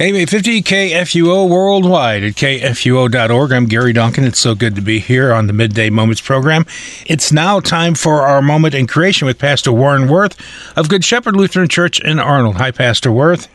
AM850 KFUO worldwide at KFUO.org. I'm Gary Duncan. It's so good to be here on the Midday Moments program. It's now time for our moment in creation with Pastor Warren Woerth of Good Shepherd Lutheran Church in Arnold. Hi, Pastor Woerth.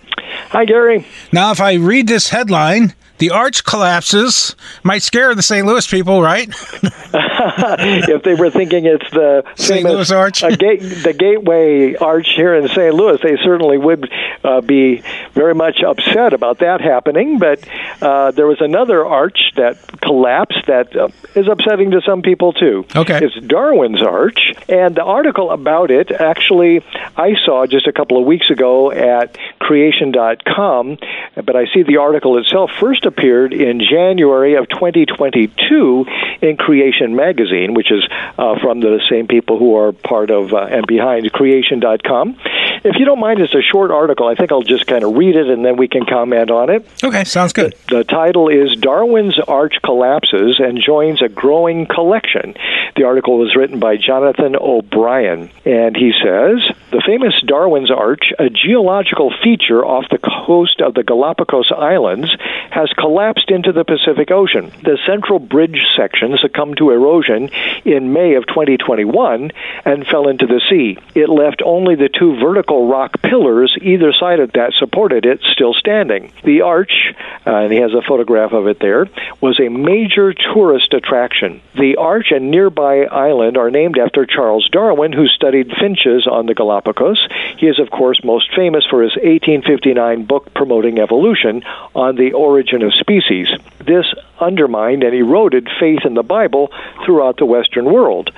Hi, Gary. Now, if I read this headline, the arch collapses might scare the St. Louis people, right? if they were thinking it's the St. Louis Arch, gate, the Gateway Arch here in St. Louis, they certainly would uh, be very much upset about that happening. But uh, there was another arch that collapsed that uh, is upsetting to some people too. Okay, it's Darwin's Arch, and the article about it actually I saw just a couple of weeks ago at Creation.com, but I see the article itself first appeared in January of 2022 in Creation Magazine, which is uh, from the same people who are part of uh, and behind Creation.com. If you don't mind, it's a short article. I think I'll just kind of read it and then we can comment on it. Okay, sounds good. The, the title is Darwin's Arch Collapses and Joins a Growing Collection. The article was written by Jonathan O'Brien, and he says The famous Darwin's Arch, a geological feature off the coast of the Galapagos Islands, has collapsed into the Pacific Ocean. The central bridge section succumbed to erosion in May of 2021 and fell into the sea. It left only the two vertical rock pillars either side of that supported it still standing. The arch, uh, and he has a photograph of it there, was a major tourist attraction. The arch and nearby island are named after Charles Darwin, who studied finches on the Galapagos. He is, of course, most famous for his 1859 book promoting evolution on the origin of species. This undermined and eroded faith in the Bible throughout the Western world.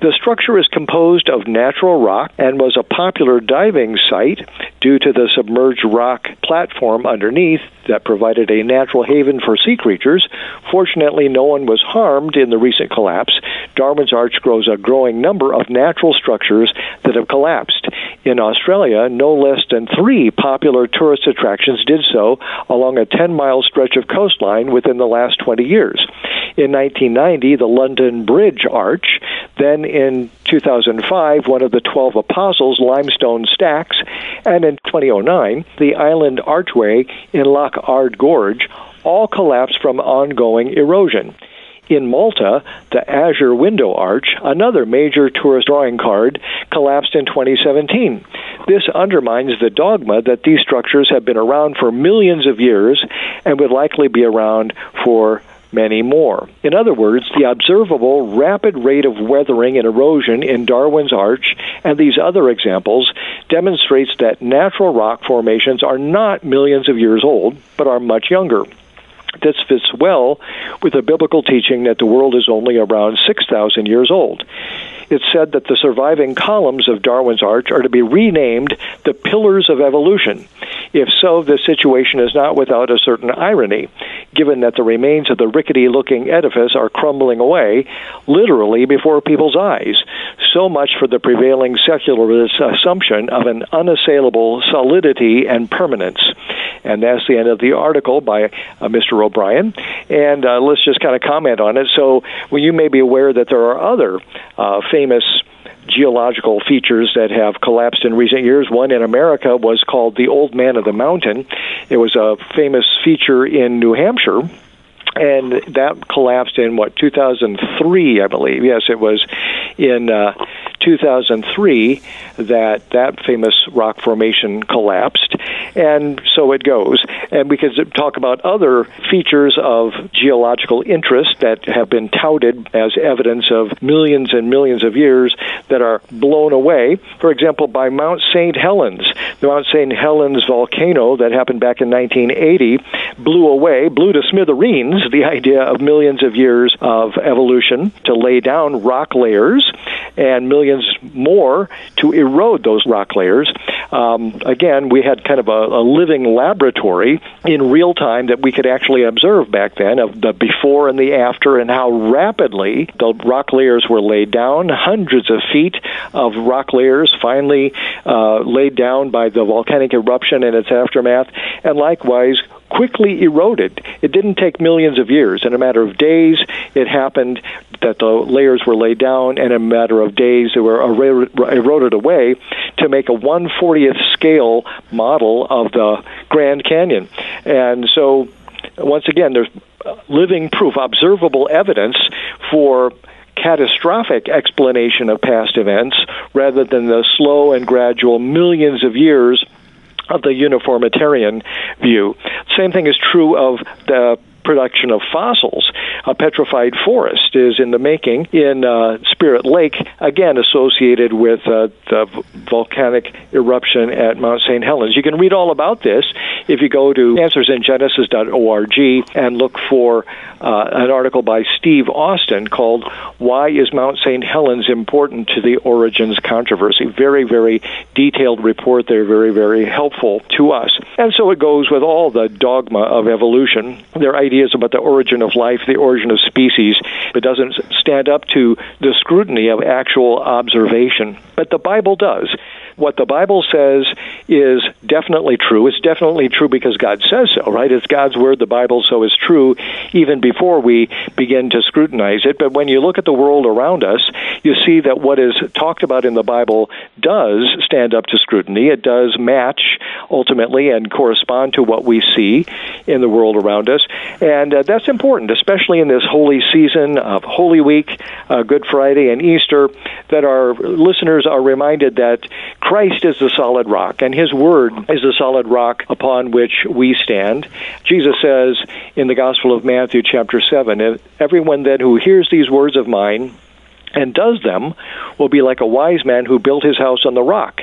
The structure is composed of natural rock and was a popular diving site due to the submerged rock platform underneath that provided a natural haven for sea creatures. Fortunately, no one was harmed in the recent collapse. Darwin's Arch grows a growing number of natural structures that have collapsed. In Australia, no less than three popular tourist attractions did so along a 10 mile stretch of coastline within the last 20 years. In 1990, the London Bridge Arch, then in 2005, one of the 12 Apostles limestone stacks, and in 2009, the Island Archway in Loch Ard Gorge all collapsed from ongoing erosion. In Malta, the Azure Window Arch, another major tourist drawing card, collapsed in 2017. This undermines the dogma that these structures have been around for millions of years and would likely be around for many more. In other words, the observable rapid rate of weathering and erosion in Darwin's Arch and these other examples demonstrates that natural rock formations are not millions of years old, but are much younger. This fits well with the biblical teaching that the world is only around 6,000 years old. It's said that the surviving columns of Darwin's Arch are to be renamed the Pillars of Evolution. If so, the situation is not without a certain irony, given that the remains of the rickety looking edifice are crumbling away, literally before people's eyes. So much for the prevailing secularist assumption of an unassailable solidity and permanence. And that's the end of the article by uh, Mr. O'Brien. And uh, let's just kind of comment on it. So, well, you may be aware that there are other uh, famous geological features that have collapsed in recent years. One in America was called the Old Man of the Mountain. It was a famous feature in New Hampshire and that collapsed in what 2003 i believe yes it was in uh, 2003 that that famous rock formation collapsed and so it goes and we could talk about other features of geological interest that have been touted as evidence of millions and millions of years that are blown away for example by Mount St. Helens the Mount St. Helens volcano that happened back in 1980 blew away blew to smithereens the idea of millions of years of evolution to lay down rock layers and millions more to erode those rock layers. Um, again, we had kind of a, a living laboratory in real time that we could actually observe back then of the before and the after and how rapidly the rock layers were laid down. Hundreds of feet of rock layers finally uh, laid down by the volcanic eruption and its aftermath, and likewise quickly eroded. It didn't take millions of years. In a matter of days, it happened that the layers were laid down, and in a matter of days, they were eroded away to make a 140th scale model of the Grand Canyon. And so, once again, there's living proof, observable evidence for catastrophic explanation of past events rather than the slow and gradual millions of years of the uniformitarian view. Same thing is true of the production of fossils. A petrified forest is in the making in uh, Spirit Lake, again associated with uh, the volcanic eruption at Mount St. Helens. You can read all about this if you go to answersingenesis.org and look for uh, an article by Steve Austin called Why is Mount St. Helens Important to the Origins Controversy? Very, very detailed report there, very, very helpful to us. And so it goes with all the dogma of evolution. Their ideas about the origin of life, the origin of species, It doesn't stand up to the scrutiny of actual observation. But the Bible does what the Bible says is definitely true. It's definitely true because God says so, right? It's God's word, the Bible, so is true even before we begin to scrutinize it. But when you look at the world around us, you see that what is talked about in the Bible does stand up to scrutiny. It does match ultimately and correspond to what we see in the world around us. And uh, that's important, especially in this holy season of Holy Week, uh, Good Friday, and Easter, that our listeners are reminded that Christ is the solid rock, and His Word is the solid rock upon which we stand. Jesus says in the Gospel of Matthew, chapter 7, Everyone then who hears these words of mine and does them will be like a wise man who built his house on the rock.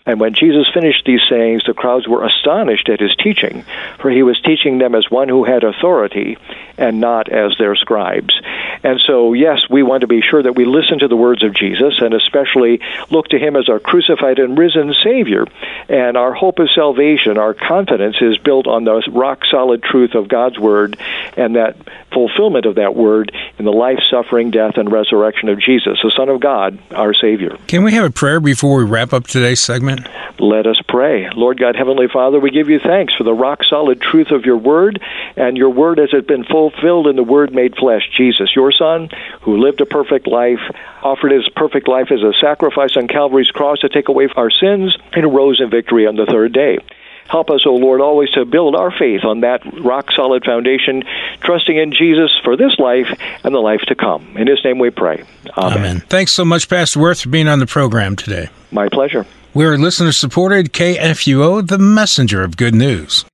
And when Jesus finished these sayings, the crowds were astonished at his teaching, for he was teaching them as one who had authority and not as their scribes. And so, yes, we want to be sure that we listen to the words of Jesus and especially look to him as our crucified and risen Savior. And our hope of salvation, our confidence is built on the rock solid truth of God's Word and that fulfillment of that Word in the life, suffering, death, and resurrection of Jesus, the Son of God, our Savior. Can we have a prayer before we wrap up today's segment? Let us pray. Lord God, Heavenly Father, we give you thanks for the rock solid truth of your Word and your Word as it been fulfilled in the Word made flesh, Jesus, your Son, who lived a perfect life, offered his perfect life as a sacrifice on Calvary's cross to take away our sins, and rose in victory on the third day. Help us, O Lord, always to build our faith on that rock solid foundation, trusting in Jesus for this life and the life to come. In His name we pray. Amen. Amen. Thanks so much, Pastor Woerth, for being on the program today. My pleasure. We're listener supported KFUO, the messenger of good news.